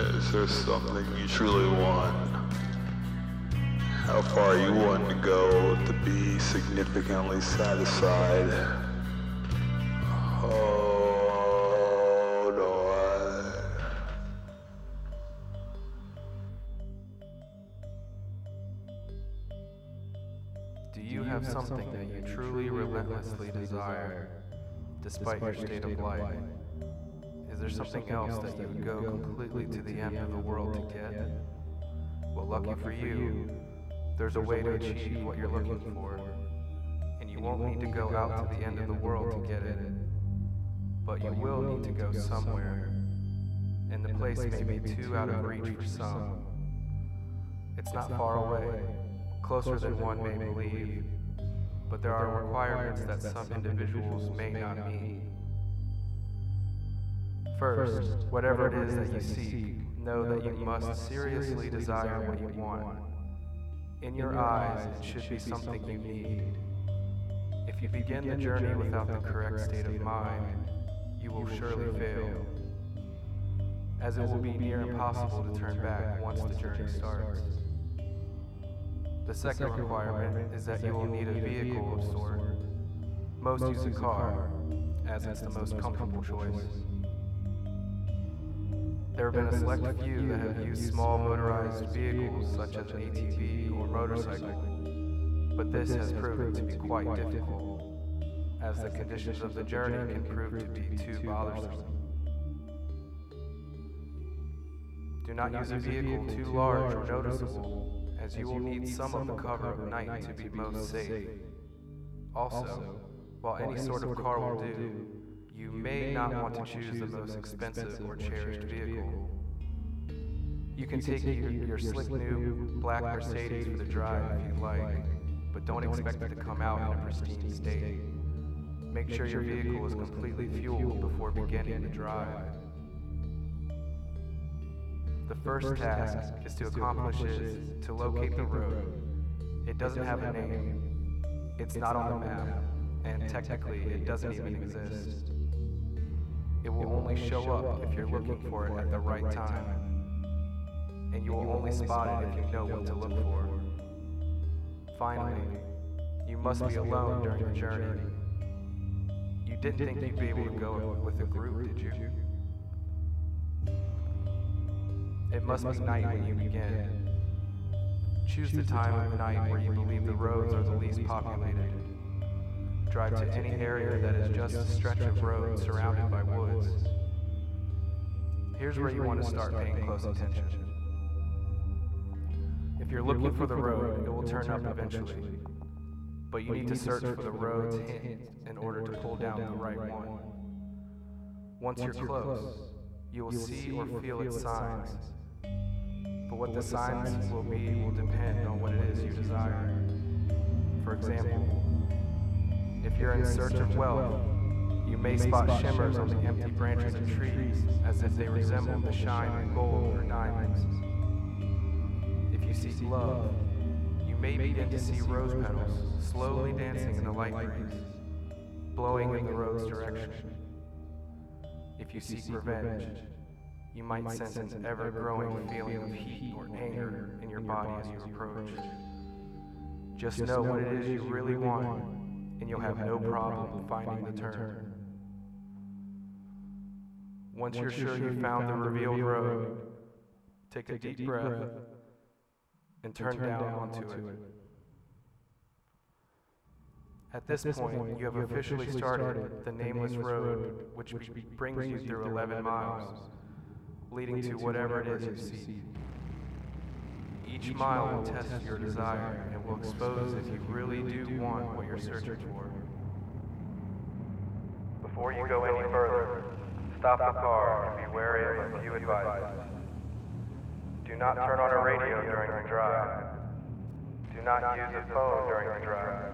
Is there something you truly want? How far you want to go to be significantly satisfied? Hold on. Do you have something that you truly relentlessly desire, despite your state of life? Is there something else that you would go completely to the end of the world to get? Well, lucky for you, there's a way to achieve what you're looking for, and you won't need to go out to the end of the world to get it. But you will need to go somewhere, and the place may be too out of reach for some. It's not far away, closer than one may believe, but there are requirements that some individuals may not meet. First, whatever it is that you seek, know that you must seriously desire what you want. In your eyes, it should be something you need. If you begin the journey without the correct state of mind, you will surely fail, as it will be near impossible to turn back once the journey starts. The second requirement is that you will need a vehicle of sort. Most use a car, as it's the most comfortable choice. There have been a select few that have used small motorized vehicles such as an ATV or motorcycle, but this has proven to be quite difficult, as the conditions of the journey can prove to be too bothersome. Do not use a vehicle too large or noticeable, as you will need some of the cover of night to be most safe. Also, while any sort of car will do, you may not want to choose the most expensive or cherished vehicle. You can take your, your slick new black Mercedes for the drive if you like, but don't expect it to come out in a pristine state. Make sure your vehicle is completely fueled before beginning the drive. The first task is to accomplish is to locate the road. It doesn't have a name. It's not on the map, and technically it doesn't even exist. It will only show up if you're looking for it at the right time. And you will only spot it if you know what to look for. Finally, you must be alone during the journey. You didn't think you'd be able to go with a group, did you? It must be night when you begin. Choose the time of night where you believe the roads are the least populated. Drive to any area that is just a stretch of road surrounded by woods. Here's where you want to start paying close attention. If you're looking for the road, it will turn up eventually. But you need to search for the road's hint in order to pull down the right one. Once you're close, you will see or feel its signs. But what the signs will be will depend on what it is you desire. For example, you're in search of wealth, you may spot shimmers on the empty branches of trees as if they resemble the shine of gold or diamonds. If you seek love, you may begin to see rose petals slowly dancing in the light breeze, blowing in the road's direction. If you seek revenge, you might sense an ever growing feeling of heat or anger in your body as you approach. Just know what it is you really want, and you'll have no problem finding the turn. Once you're sure you've found the revealed road, take a deep breath and turn down onto it. At this point, you have officially started the nameless road, which be- brings you through 11 miles, leading to whatever it is you seek. Each mile will test your desire and will expose if you really do want what you're searching for. Before you go any further, stop the car and be wary of a few advices. Do not turn on a radio during the drive. Do not use a phone during the drive.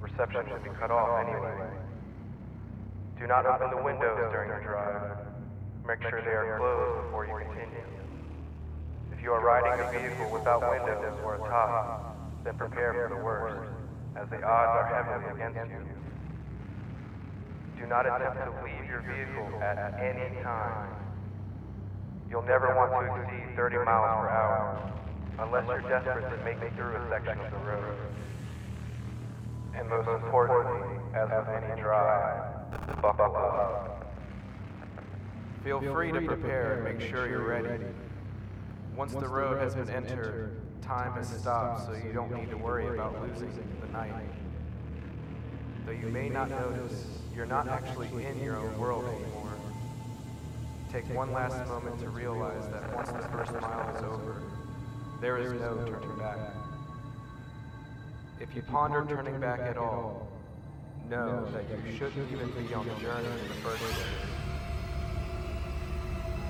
Reception should be cut off anyway. Do not open the windows during the drive. Make sure they are closed before you continue. If you are riding a vehicle without windows or a top, then prepare for the worst, as the odds are heavily against you. Do not attempt to leave your vehicle at any time. You'll never want to exceed 30 miles per hour, unless you're desperate to make it through a section of the road. And most importantly, as with any drive, buckle up. Feel free to prepare and make sure you're ready. Once the road has been entered, time has stopped so you don't need to worry about losing the night. Though you may not notice, you're not actually in your own world anymore. Take one last moment to realize that once the first mile is over, there is no turning back. If you ponder turning back at all, know that you shouldn't even be on the journey in the first place.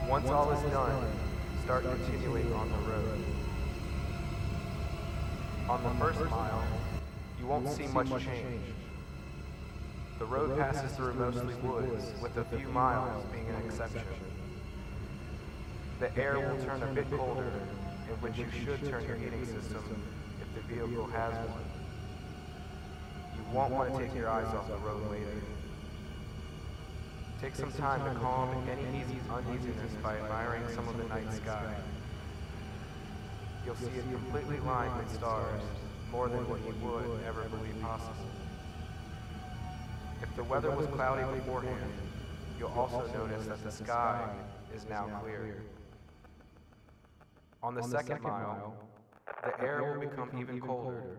Once all is done, start continuing on the road. On the first mile, you won't see much change. The road passes through mostly woods, with a few miles being an exception. The air will turn a bit colder, in which you should turn your heating system if the vehicle has one. You won't want to take your eyes off the road later. Take some time to calm any easy uneasiness by admiring some of the night sky. You'll see it completely lined with stars, more than what you would ever believe possible. If the weather was cloudy beforehand, you'll also notice that the sky is now clear. On the second mile, the air will become even colder.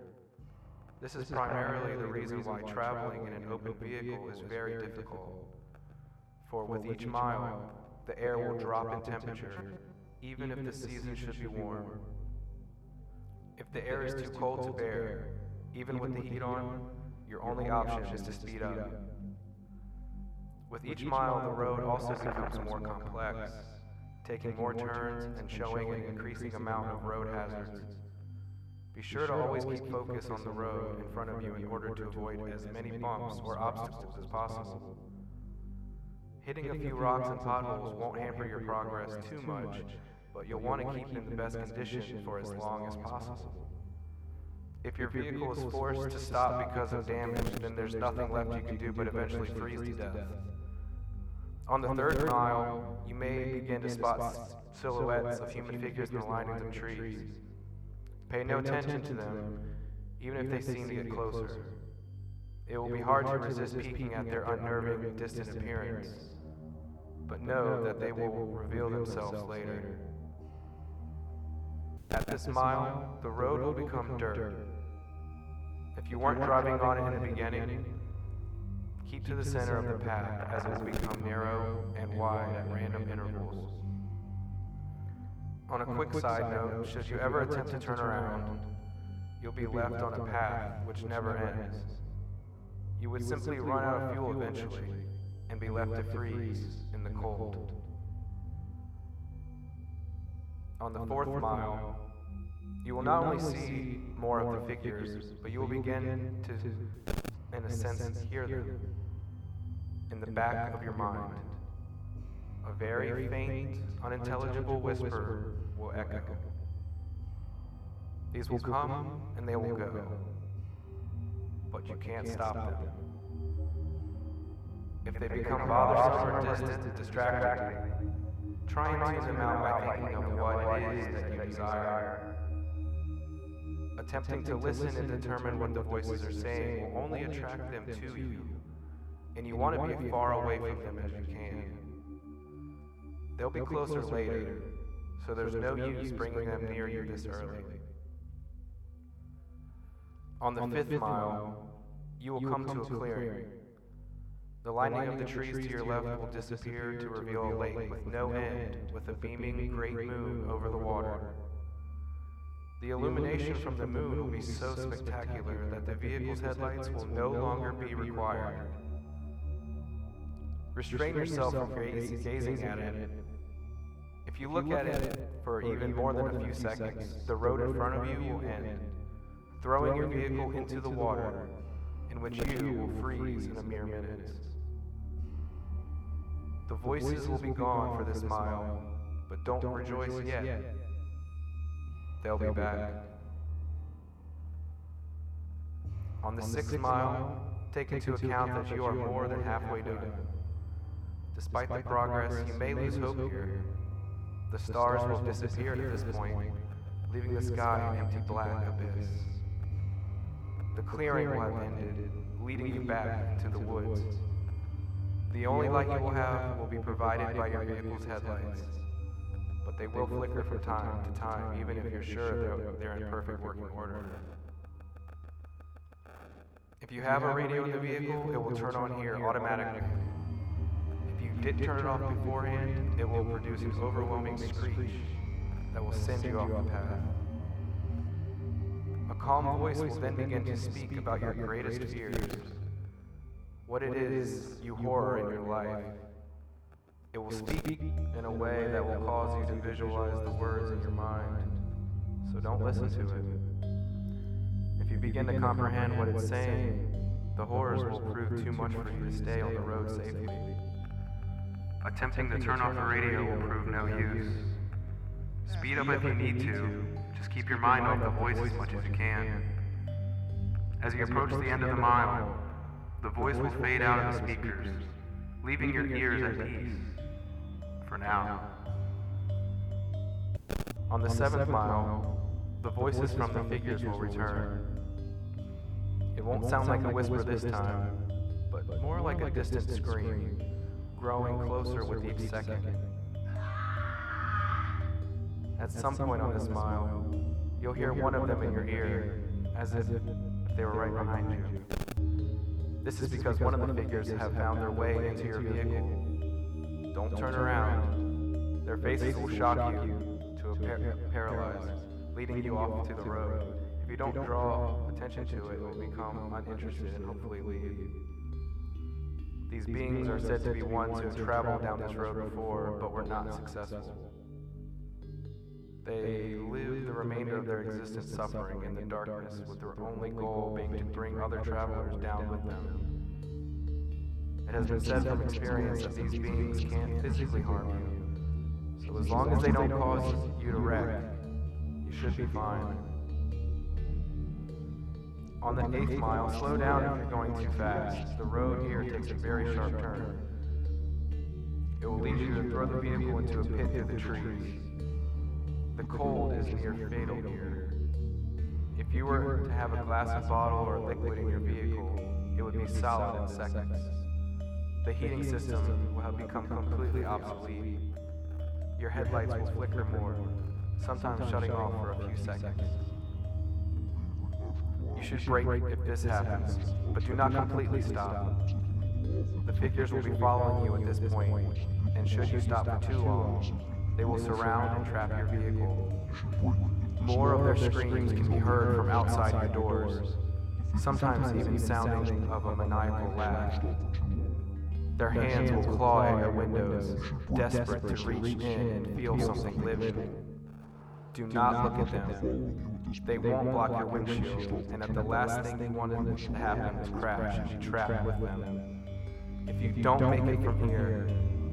This is primarily the reason why traveling in an open vehicle is very difficult. For with each mile, the air will drop in temperature, even if the season should be warm. If the air is too cold to bear, even with the heat on, your only option is to speed up. With each mile, the road also becomes more complex, taking more turns and showing an increasing amount of road hazards. Be sure to always keep focus on the road in front of you in order to avoid as many bumps or obstacles as possible. Hitting a few rocks and potholes won't hamper your progress too much, but you'll want to keep in the best condition for as long as possible. If your vehicle is forced to stop because of damage, then there's nothing left you can do but eventually freeze to death. On the third mile, you may begin to spot silhouettes of human figures in the linings of trees. Pay no attention to them, even if they seem to get closer. It will be hard to resist peeking at their unnerving, distant appearance, but know that they will reveal themselves later. At this mile, the road will become dirt. If you weren't driving on it in the beginning, keep to the center of the path as it will become narrow and wide at random intervals. On a quick side note, should you ever attempt to turn around, you'll be left on a path which never ends. You would simply run out of fuel eventually and be left to freeze in the cold. On the fourth mile, you will not only see more of the figures, but you will begin to, in a sense, hear them in the back of your mind. A very faint, unintelligible whisper will echo. These will come and they will go, but you can't stop them. If they become bothersome or distant, distracting, try and tune them out by thinking of what it is that you desire. Attempting to listen and determine what the voices are saying will only attract them to you, and you want to be as far away from them as you can. They'll be closer later, so there's no use bringing them near you this early. On the fifth mile, you will come to a clearing. The lining of the trees to your left will disappear to reveal a lake with no end, with a beaming great moon over the water. The illumination from the moon will be so spectacular that the vehicle's headlights will no longer be required. Restrain yourself from gazing at it. If you look at it for even more than a few seconds, the road in front of you will end, throwing your vehicle into the water, in which you will freeze in a mere minute. The voices will be gone for this mile, but don't rejoice yet. They'll be back. On the sixth mile, take into account that you are more than halfway done. Despite the progress, you may lose hope here. The stars will disappear at this point, leaving the sky an empty black abyss. The clearing will have ended, leading you back into the woods. The only light you will have will be provided by your vehicle's headlights, but they will flicker from time to time, even if you're sure they're, they're in perfect working order. If you have a radio in the vehicle, it will turn on here automatically. If you did turn it off beforehand, it will produce an overwhelming screech that will send you off the path. Calm voice will then begin to speak about your greatest fears, what it is you horror in your life. It will speak in a way that will cause you to visualize the words in your mind, so don't listen to it. If you begin to comprehend what it's saying, the horrors will prove too much for you to stay on the road safely. Attempting to turn off the radio will prove no use. Speed up if you need to, just keep your mind off the voice as much as you can. As you approach the end of the mile, the voice will fade out of the speakers, leaving your ears at peace. For now. On the seventh mile, the voices from the figures will return. It won't sound like a whisper this time, but more like a distant scream, growing closer with each second. At some point on this mile, you'll hear one of them in your ear, as if they were right behind you. This is because one of the figures have found their way into your vehicle. Don't turn around. Their faces will shock you to a par- paralyzed, leading you off to the road. If you don't draw attention to it, it will become uninterested and hopefully leave. These beings are said to be ones who have traveled down this road before, but were not successful. They live the remainder of their existence suffering in the darkness, with their only goal being to bring other travelers down with them. It has been said from experience that these beings can't physically harm you, so as long as they don't cause you to wreck, you should be fine. On the eighth mile, slow down if you're going too fast. The road here takes a very sharp turn. It will lead you to throw the vehicle into a pit through the trees. The cold is near fatal here. If you were to have a glass of bottle or liquid in your vehicle, it would be solid in seconds. The heating system will have become completely obsolete. Your headlights will flicker more, sometimes shutting off for a few seconds. You should brake if this happens, but do not completely stop. The figures will be following you at this point, and should you stop for too long, they will surround and trap your vehicle. More of their screams can be heard from outside your doors, sometimes even sounding of a maniacal laugh. Their hands will claw at your windows, desperate to reach in and feel something living. Do not look at them. They won't block your windshield, and if the last thing you wanted to happen was crash and be trapped with them. If you don't make it from here,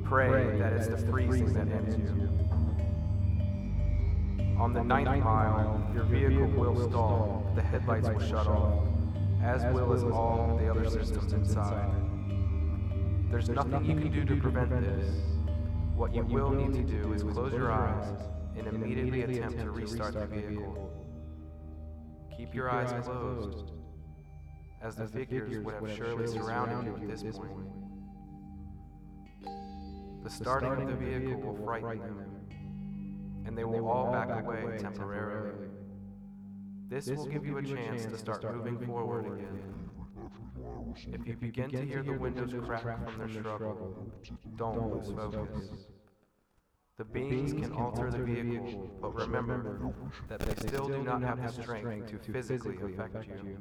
pray that it's the freezing that ends you. On the ninth mile, your vehicle will stall, the headlights will shut off, as will as all the other systems inside. There's nothing you can do to prevent this. What you will need to do is close your eyes and immediately attempt to restart the vehicle. Keep your eyes closed, as the figures would have surely surrounded you at this point. The starting of the vehicle will frighten them, and they will all back away temporarily. This will give you a chance to start moving forward again. If you begin to hear the windows crack from their struggle, don't lose focus. The beings can alter the vehicle, but remember that they still do not have the strength to physically affect you.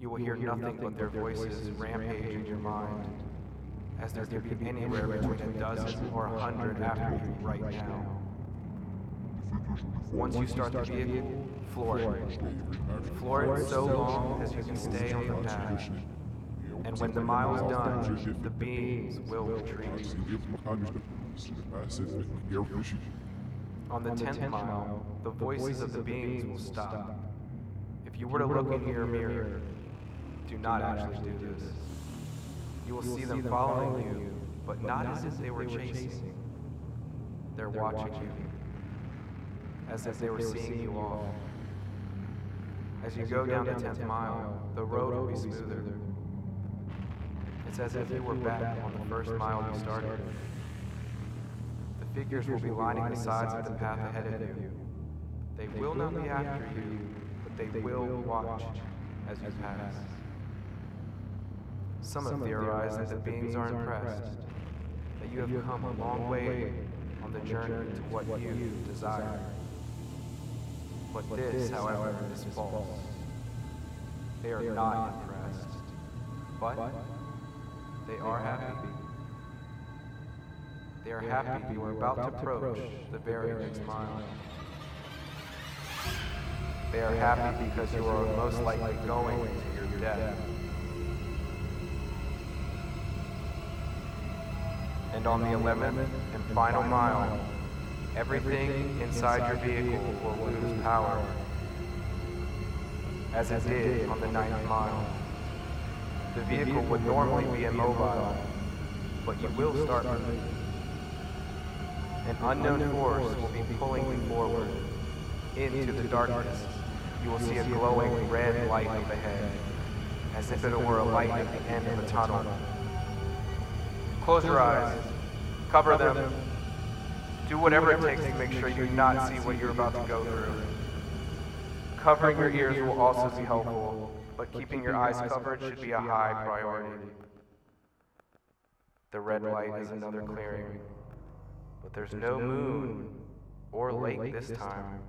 You will hear nothing but their voices rampage in your mind, as there could be anywhere between a dozen or a hundred after you right now. Once you start the vehicle, floor it. Floor it so long as you can stay on the path. And when the mile is done, the beings will retreat. On the tenth mile, the voices of the beings will stop. If you were to look in your mirror, do not actually do this. You will see them following you, but not as if they were chasing. They're watching you, as if they were seeing you off. As you go down the 10th mile, the road will be smoother. It's as if you were back on the first mile you started. The figures will be lining the sides of the path ahead of you. They will not be after you, but they will watch as you pass. Some have theorized that the beings are impressed, that you have come a long way on the journey to what you desire. But this, however, is false. They are not impressed, but they are happy. They are happy you are about to approach the very next mile. They are happy because you are most likely going to your death. And on the 11th and final mile, everything inside your vehicle will lose power, as it did on the ninth mile. The vehicle would normally be immobile, but you will start moving. An unknown force will be pulling you forward into the darkness. You will see a glowing red light up ahead, as if it were a light at the end of a tunnel. Close your eyes, cover them, do whatever it takes to make sure you do not see what you're about to go through. Covering your ears will also be helpful, but keeping your eyes covered should be a high priority. The red light is another clearing, but there's no moon or lake this time.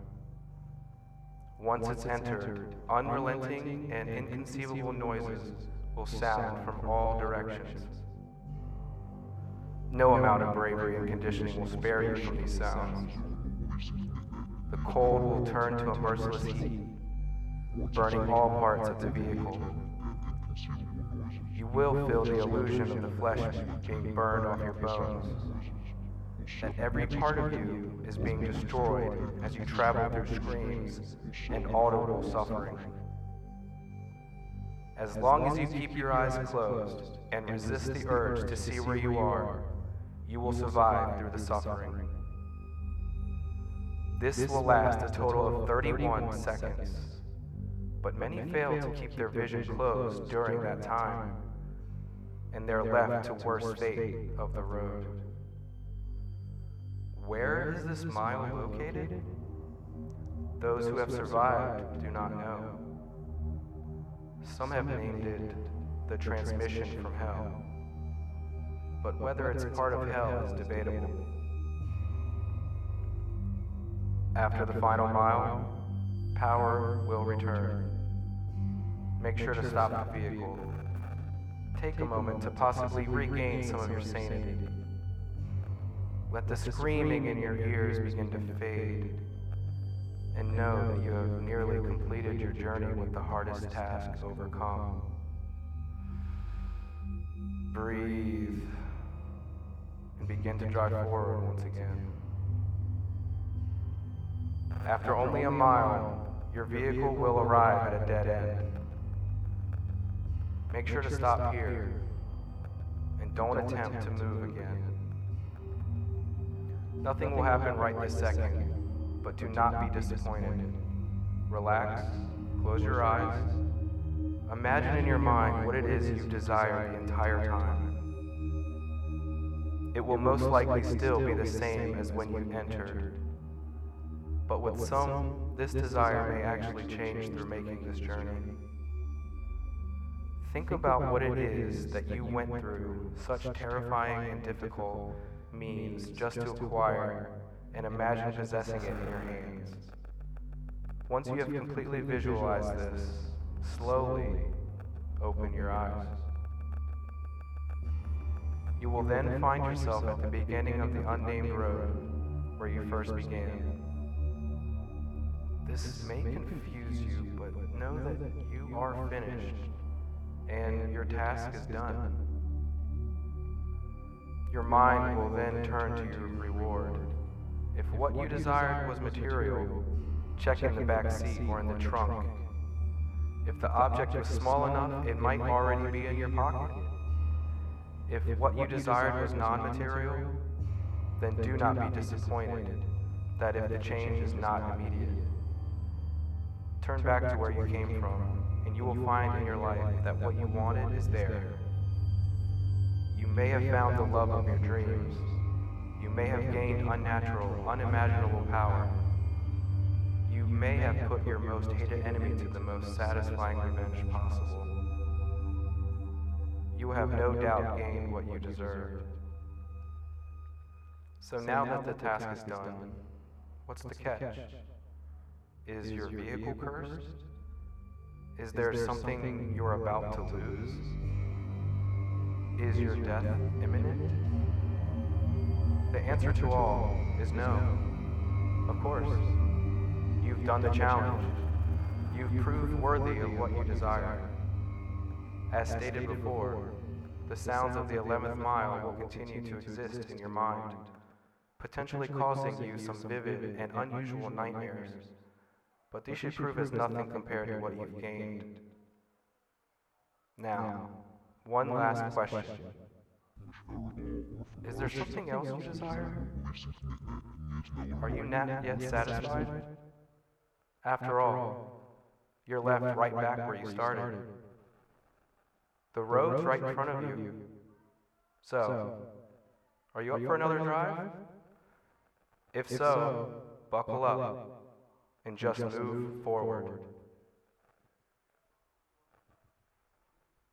Once it's entered, unrelenting and inconceivable noises will sound from all directions. No amount of bravery and conditioning will spare you from these sounds. The cold will turn to a merciless heat, burning all parts of the vehicle. You will feel the illusion of the flesh being burned off your bones, that every part of you is being destroyed as you travel through screams and audible suffering. As long as you keep your eyes closed and resist the urge to see where you are, you will survive through the suffering. This will last a total of 31 seconds, but many fail to keep their vision closed during that time, and they're left to worse fate of the road. Where is this mile located? Those who have survived do not know. Some have named it the transmission from hell but whether it's part of hell is debatable. After the final mile, power will return. Make sure to stop the vehicle. Take a moment to possibly regain some of your sanity. Let the screaming in your ears begin to fade, and know that you have nearly completed your journey with the hardest task overcome. Breathe and begin to drive forward once again. After only a mile, your vehicle will arrive at a dead end. Make sure to stop here and don't attempt to move again. Nothing will happen right this second, but do not be disappointed. Relax, close your eyes, imagine in your mind what it is you desire the entire time. It will most likely still be the same as when you entered. But with some, this desire may actually change through making this journey. Think about what it is that you went through such terrifying and difficult means just to acquire and imagine possessing it in your hands. Once you have completely visualized this, slowly open your eyes. You will then find yourself at the beginning of the unnamed road where you first began. This may confuse you, but know that you are finished and your task is done. Your mind will then turn to your reward. If what you desired was material, check in the back seat or in the trunk. If the object was small enough, it might already be in your pocket. If what you desired was non material, then do not be disappointed that if the change is not immediate. Turn back to where you came from, and you will find in your life that what you wanted is there. You may have found the love of your dreams. You may have gained unnatural, unimaginable power. You may have put your most hated enemy to the most satisfying revenge possible. You have no doubt gained what you deserved. So now that the task is done, what's the catch? Is your vehicle cursed? Is there something you're about to lose? Is your death imminent? The answer to all is no. Of course. You've done the challenge. You've proved worthy of what you desire. As stated before, the sounds of the 11th mile will continue to exist in your mind, potentially causing you some vivid and unusual nightmares. But these should prove as nothing compared to what you've gained. Now, one last question. Is there something else you desire? Are you not yet satisfied? After all, you're left right back where you started. The road's right in front of you. So, are you up for another drive? If so, buckle up and just move forward.